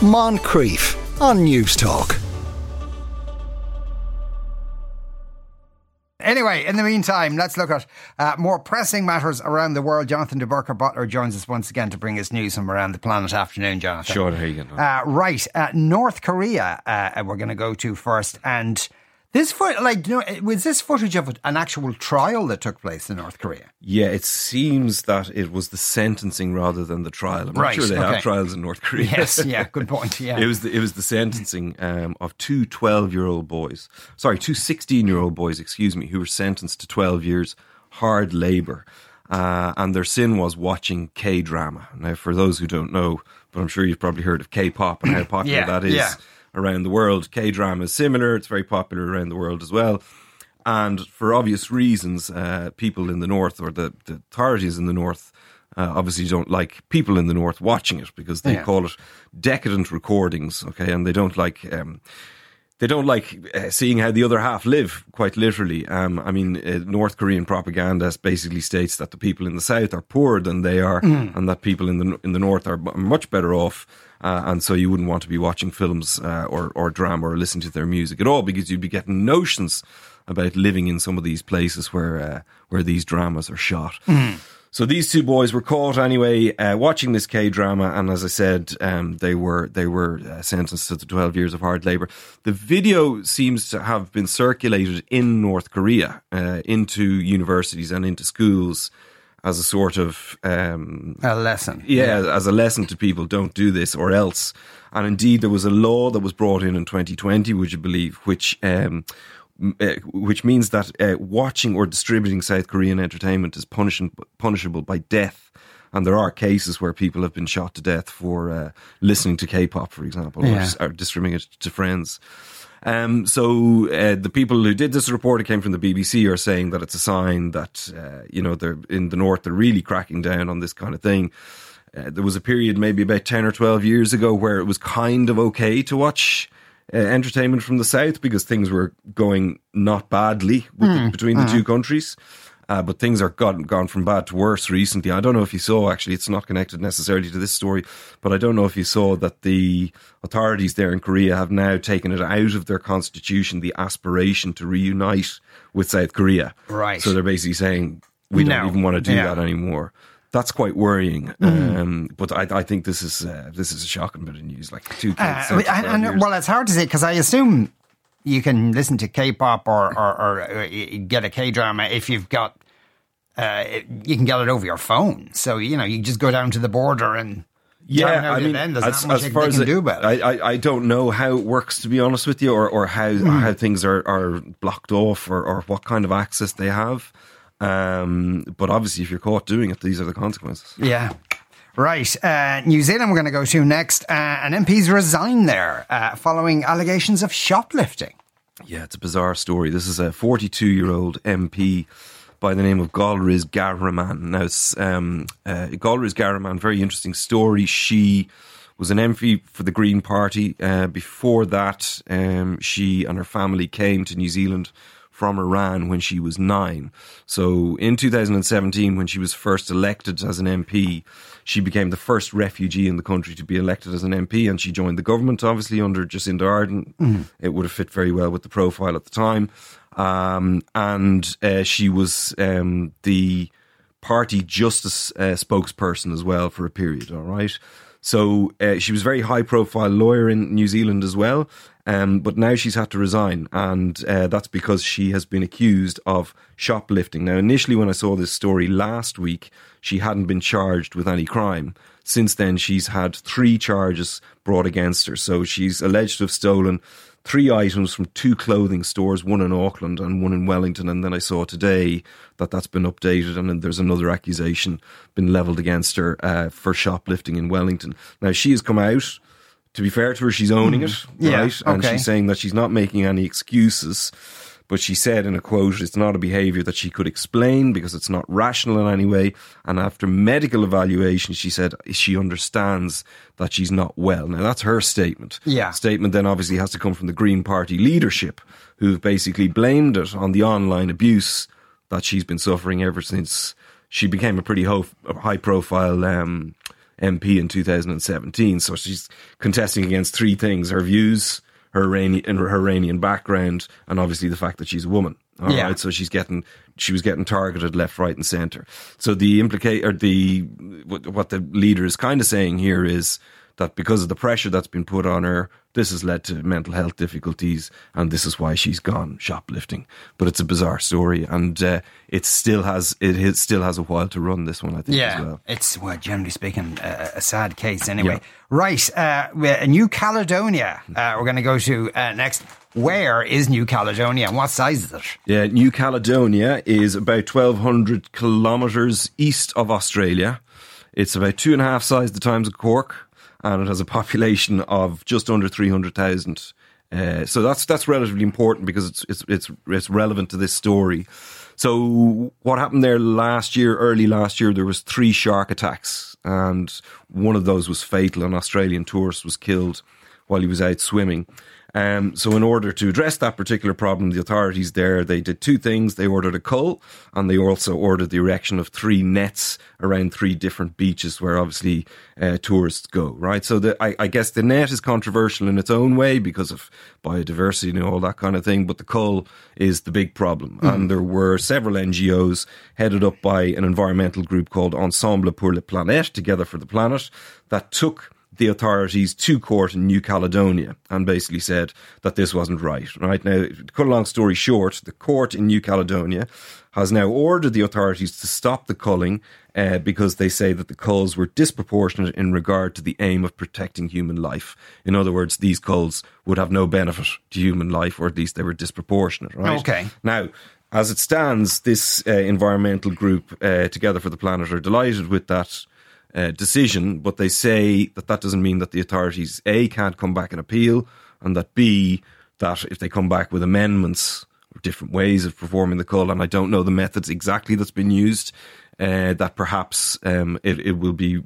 Moncrieff on News Talk. Anyway, in the meantime, let's look at uh, more pressing matters around the world. Jonathan DeBurca Butler joins us once again to bring us news from around the planet. Afternoon, Jonathan. Sure, how you uh, Right, uh, North Korea. Uh, we're going to go to first, and this foot, like, you know, was this footage of an actual trial that took place in North Korea? Yeah, it seems that it was the sentencing rather than the trial. I'm not sure they okay. have trials in North Korea. Yes, yeah, good point. Yeah, it was the, it was the sentencing um, of two 12 year old boys. Sorry, two 16 year old boys. Excuse me, who were sentenced to 12 years hard labour. Uh, and their sin was watching K drama. Now, for those who don't know, but I'm sure you've probably heard of K pop and how popular yeah, that is. Yeah around the world. K drama is similar, it's very popular around the world as well. And for obvious reasons, uh, people in the north or the, the authorities in the north uh, obviously don't like people in the north watching it because they yeah. call it decadent recordings, okay, and they don't like. Um, they don't like uh, seeing how the other half live, quite literally. Um, I mean, uh, North Korean propaganda basically states that the people in the south are poorer than they are, mm. and that people in the in the north are much better off. Uh, and so you wouldn't want to be watching films uh, or or drama or listening to their music at all because you'd be getting notions about living in some of these places where uh, where these dramas are shot. Mm. So these two boys were caught anyway uh, watching this K drama, and as I said, um, they were they were uh, sentenced to twelve years of hard labour. The video seems to have been circulated in North Korea uh, into universities and into schools as a sort of um, a lesson. Yeah, yeah, as a lesson to people: don't do this or else. And indeed, there was a law that was brought in in 2020, would you believe, which um, uh, which means that uh, watching or distributing South Korean entertainment is punishable by death. And there are cases where people have been shot to death for uh, listening to K-pop, for example, yeah. or, or, distributing it to friends. Um, so uh, the people who did this report, it came from the BBC, are saying that it's a sign that uh, you know they're in the north. They're really cracking down on this kind of thing. Uh, there was a period, maybe about ten or twelve years ago, where it was kind of okay to watch uh, entertainment from the south because things were going not badly mm. the, hmm. between the hmm. two countries. Uh, but things are gone, gone from bad to worse recently. I don't know if you saw, actually, it's not connected necessarily to this story, but I don't know if you saw that the authorities there in Korea have now taken it out of their constitution, the aspiration to reunite with South Korea. Right. So they're basically saying, we no. don't even want to do yeah. that anymore that's quite worrying. Mm. Um, but I, I, think this is uh, this is a shocking bit of news. Like two kids. Uh, and, and, well, it's hard to say because I assume you can listen to K-pop or, or, or uh, get a K-drama if you've got uh, you can get it over your phone. So you know you just go down to the border and. Yeah, I mean, as, as far as it, do about it. I, I don't know how it works to be honest with you, or, or how mm. how things are, are blocked off, or, or what kind of access they have. Um, but obviously, if you're caught doing it, these are the consequences. Yeah. Right. Uh, New Zealand, we're going to go to next. Uh, an MP's resigned there uh, following allegations of shoplifting. Yeah, it's a bizarre story. This is a 42 year old MP by the name of Golriz Ghahraman. Now, it's um, uh, Golriz Ghahraman, very interesting story. She was an MP for the Green Party. Uh, before that, um, she and her family came to New Zealand from Iran when she was nine. So in 2017, when she was first elected as an MP, she became the first refugee in the country to be elected as an MP, and she joined the government, obviously under Jacinda Ardern. Mm. It would have fit very well with the profile at the time. Um, and uh, she was um, the party justice uh, spokesperson as well for a period, all right? So uh, she was a very high profile lawyer in New Zealand as well. Um, but now she's had to resign, and uh, that's because she has been accused of shoplifting. Now, initially, when I saw this story last week, she hadn't been charged with any crime. Since then, she's had three charges brought against her. So she's alleged to have stolen three items from two clothing stores, one in Auckland and one in Wellington. And then I saw today that that's been updated, and there's another accusation been levelled against her uh, for shoplifting in Wellington. Now, she has come out to be fair to her, she's owning it, mm. yeah, right? And she's saying that she's not making any excuses. But she said in a quote, it's not a behaviour that she could explain because it's not rational in any way. And after medical evaluation, she said she understands that she's not well. Now, that's her statement. Yeah. Statement then obviously has to come from the Green Party leadership, who've basically blamed it on the online abuse that she's been suffering ever since she became a pretty high profile um, MP in 2017. So she's contesting against three things: her views, her Iranian, her Iranian background, and obviously the fact that she's a woman. All Yeah. right, so she's getting she was getting targeted left, right, and centre. So the implicate or the what, what the leader is kind of saying here is that because of the pressure that's been put on her, this has led to mental health difficulties, and this is why she's gone shoplifting. But it's a bizarre story, and uh, it still has it is- still has a while to run. This one, I think, Yeah, as well. it's well, generally speaking a, a sad case. Anyway, Yeah. right? Uh, New Caledonia. Uh, we're going to go to uh, next. Where is New Caledonia and what size is it? Yeah, New Caledonia is about 1,200 kilometres east of Australia. It's about two and a half size the times of Cork, and it has a population of just under 300,000. Uh, so that's that's relatively important because it's it's it's it's relevant to this story. So what happened there last year, early last year, there was three shark attacks, and one of those was fatal. An Australian tourist was killed while he was out swimming. Um, so, in order to address that particular problem, the authorities there they did two things: they ordered a cull, and they also ordered the erection of three nets around three different beaches where obviously uh, tourists go. Right. So, the, I, I guess the net is controversial in its own way because of biodiversity and all that kind of thing, but the cull is the big problem. And there were several NGOs headed up by an environmental group called Ensemble pour la Planète, Together for the Planet, that took the authorities to court in New Caledonia and basically said that this wasn't right. Right now, to cut a long story short, the court in New Caledonia has now ordered the authorities to stop the culling uh, because they say that the culls were disproportionate in regard to the aim of protecting human life. In other words, these culls would have no benefit to human life, or at least they were disproportionate. Right? Okay. Now, as it stands, this uh, environmental group, uh, Together for the Planet, are delighted with that uh, decision, but they say that that doesn't mean that the authorities A can't come back and appeal, and that B that if they come back with amendments or different ways of performing the call, and I don't know the methods exactly that's been used, uh, that perhaps um, it, it will be,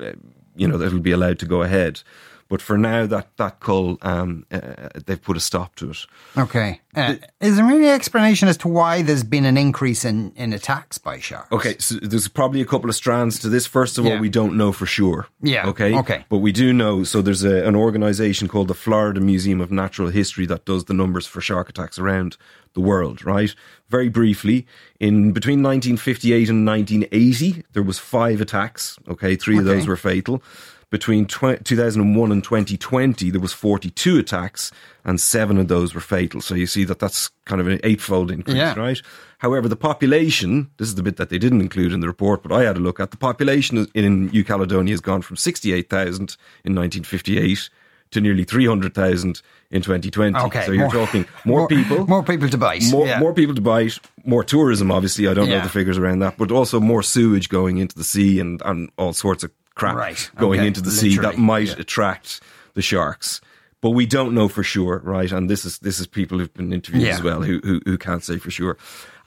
uh, you know, it'll be allowed to go ahead. But for now, that that cull, um, uh, they've put a stop to it. Okay. Uh, is there any explanation as to why there's been an increase in, in attacks by sharks? Okay, so there's probably a couple of strands to this. First of all, Yeah. we don't know for sure. Yeah, Okay. okay. But we do know. So there's a, an organization called the Florida Museum of Natural History that does the numbers for shark attacks around the world. Right. Very briefly, in between 1958 and 1980, there was five attacks. Okay, three of those were fatal. Between tw- 2001 and 2020, there was 42 attacks, and seven of those were fatal. So you see that that's kind of an eightfold increase, Yeah. right? However, the population, this is the bit that they didn't include in the report, but I had a look at, the population in New Caledonia has gone from 68,000 in 1958 to nearly 300,000 in 2020. Okay, So you're more- talking more, people. More people to bite. More, yeah. more people to bite, more tourism, obviously. I don't Yeah. know the figures around that, but also more sewage going into the sea and, and all sorts of crap Right, going okay, into the sea that might yeah. attract the sharks. But we don't know for sure, right? And this is this is people who've been interviewed Yeah. as well who, who who can't say for sure.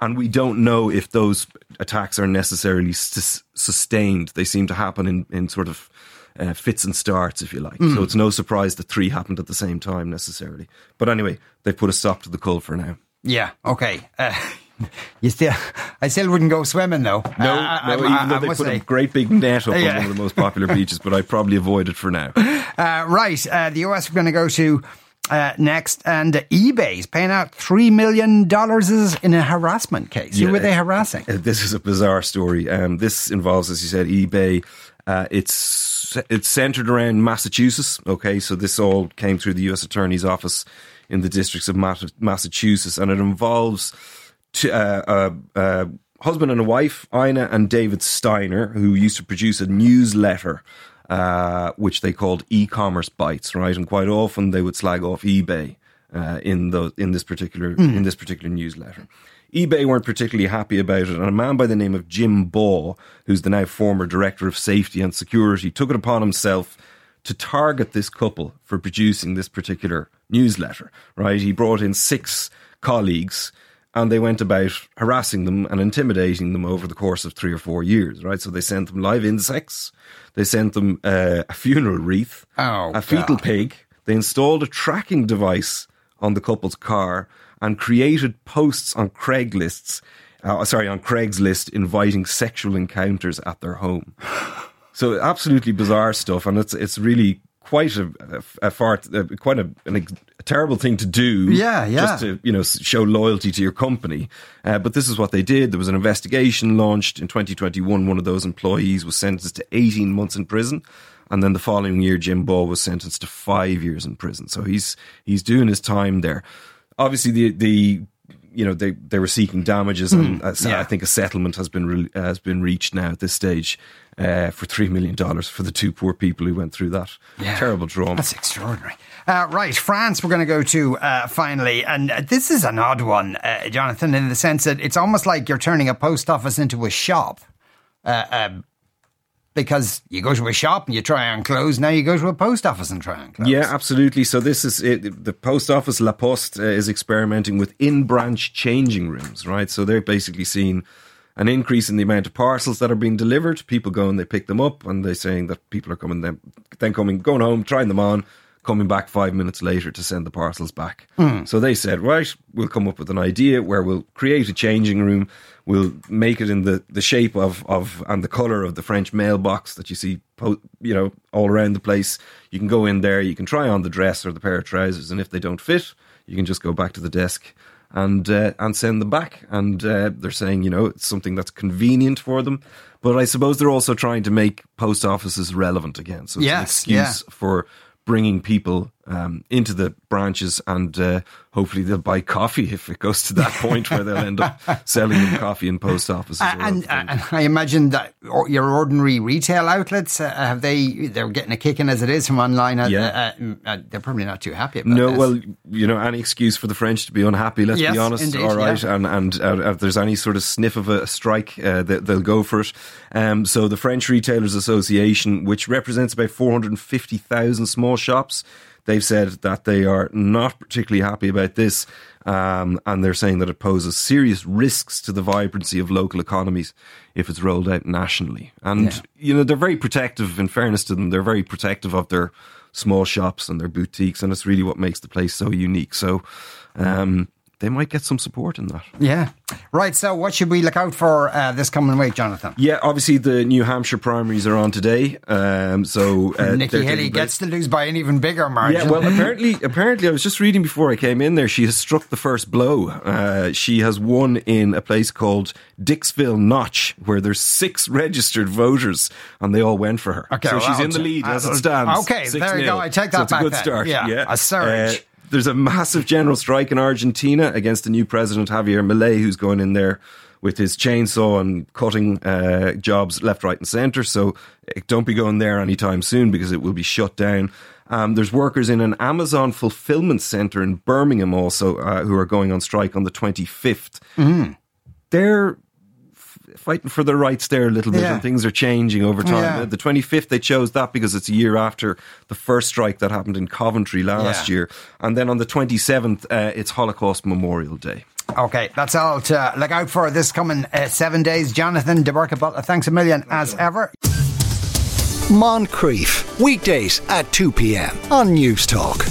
And we don't know if those attacks are necessarily sus- sustained. They seem to happen in in sort of uh, fits and starts, if you like. Hmm. So it's no surprise that three happened at the same time necessarily. But anyway, they put a stop to the cull for now. Yeah. Okay. Uh, you still, I still wouldn't go swimming though. No, Uh, I- no, even though I they put a say. great big net up Yeah. on one of the most popular beaches, but I probably avoid it for now. Uh, right. Uh, the US we're going to go to uh, next, and eBay's paying out three million dollars in a harassment case. Who Yeah, were they uh, harassing? Uh, This is a bizarre story. Um, this involves, as you said, eBay. Uh, it's it's centered around Massachusetts. Okay, so this all came through the U.S. Attorney's Office in the districts of Massachusetts, and it involves t- uh, uh, uh, husband and a wife, Ina and David Steiner, who used to produce a newsletter. Uh, which they called EcommerceBytes, right? And quite often they would slag off eBay uh, in the in this particular in this particular newsletter. eBay weren't particularly happy about it, and a man by the name of Jim Baugh, who's the now former director of safety and security, took it upon himself to target this couple for producing this particular newsletter. Right? He brought in six colleagues and they went about harassing them and intimidating them over the course of three or four years, right? So they sent them live insects, they sent them uh, a funeral wreath, Oh, a fetal God. pig. They installed a tracking device on the couple's car and created posts on Craigslist, uh, sorry, on Craigslist inviting sexual encounters at their home. So absolutely bizarre stuff, and it's it's really quite a, a, a quite a, an, a terrible thing to do. Yeah, yeah. Just to you know show loyalty to your company. Uh, but this is what they did. There was an investigation launched in 2021. One of those employees was sentenced to 18 months in prison. And then the following year, Jim Baugh was sentenced to five years in prison. So he's he's doing his time there. Obviously, the the you know they they were seeking damages, and uh, yeah. I think a settlement has been re- has been reached now at this stage uh, for three million dollars for the two poor people who went through that Yeah. terrible trauma. That's extraordinary. Uh, right, France, we're going to go to uh, finally. And uh, this is an odd one, uh, Jonathan, in the sense that it's almost like you're turning a post office into a shop. Uh, um, because you go to a shop and you try on clothes, now you go to a post office and try on clothes. Yeah, absolutely. So this is it, the post office La Poste uh, is experimenting with in-branch changing rooms, right? So they're basically seeing an increase in the amount of parcels that are being delivered. People go and they pick them up, and they're saying that people are coming then, then coming, going home, trying them on, coming back five minutes later to send the parcels back. So they said, right, we'll come up with an idea where we'll create a changing room. We'll make it in the, the shape of, of and the color of the French mailbox that you see, po- you know, all around the place. You can go in there, you can try on the dress or the pair of trousers, and if they don't fit, you can just go back to the desk and uh, and send them back. And uh, they're saying, you know, it's something that's convenient for them. But I suppose they're also trying to make post offices relevant again. So it's an Yes, excuse yeah. for bringing people um, into the branches and uh, hopefully they'll buy coffee if it goes to that point where they'll end up selling them coffee in post offices. or And, and. I imagine that your ordinary retail outlets uh, have they they're getting a kick in as it is from online. Uh, Yeah. uh, uh, they're probably not too happy about No, this. well, you know, any excuse for the French to be unhappy. Let's Yes, be honest. indeed, all right, yeah. and and uh, if there's any sort of sniff of a strike, uh, they, they'll go for it. Um, so the French Retailers Association, which represents about 450,000 small shops, they've said that they are not particularly happy about this. Um, and they're saying that it poses serious risks to the vibrancy of local economies if it's rolled out nationally. And, Yeah. you know, they're very protective, in fairness to them, they're very protective of their small shops and their boutiques. And it's really what makes the place so unique. So, um, they might get some support in that. yeah, right. So, what should we look out for uh, this coming week, Jonathan? Yeah, obviously the New Hampshire primaries are on today. Um, so uh, Nikki Haley gets to lose by an even bigger margin. Yeah, well, apparently, apparently, I was just reading before I came in there. She has struck the first blow. Uh, she has won in a place called Dixville Notch, where there's six registered voters, and they all went for her. Okay, so well, she's in the I'll- lead as I'll- it stands. okay, there you 6-0. go. I take So that it's a back good then. start. Yeah, Yeah, a surge. There's a massive general strike in Argentina against the new president Javier Milei, who's going in there with his chainsaw and cutting uh, jobs left, right, and centre. So eh, don't be going there anytime soon because it will be shut down. Um, there's workers in an Amazon fulfillment centre in Birmingham also uh, who are going on strike on the 25th. They're f- fighting for their rights there a little bit, Yeah. and things are changing over time. Yeah. The 25th, they chose that because it's a year after the first strike that happened in Coventry last Yeah. year. And then on the 27th, uh, it's Holocaust Memorial Day. Okay, that's all to look out for this coming uh, seven days. Jonathan DeBurca Butler, thanks a million as ever. Moncrieff, weekdays at 2 p.m. on News Talk.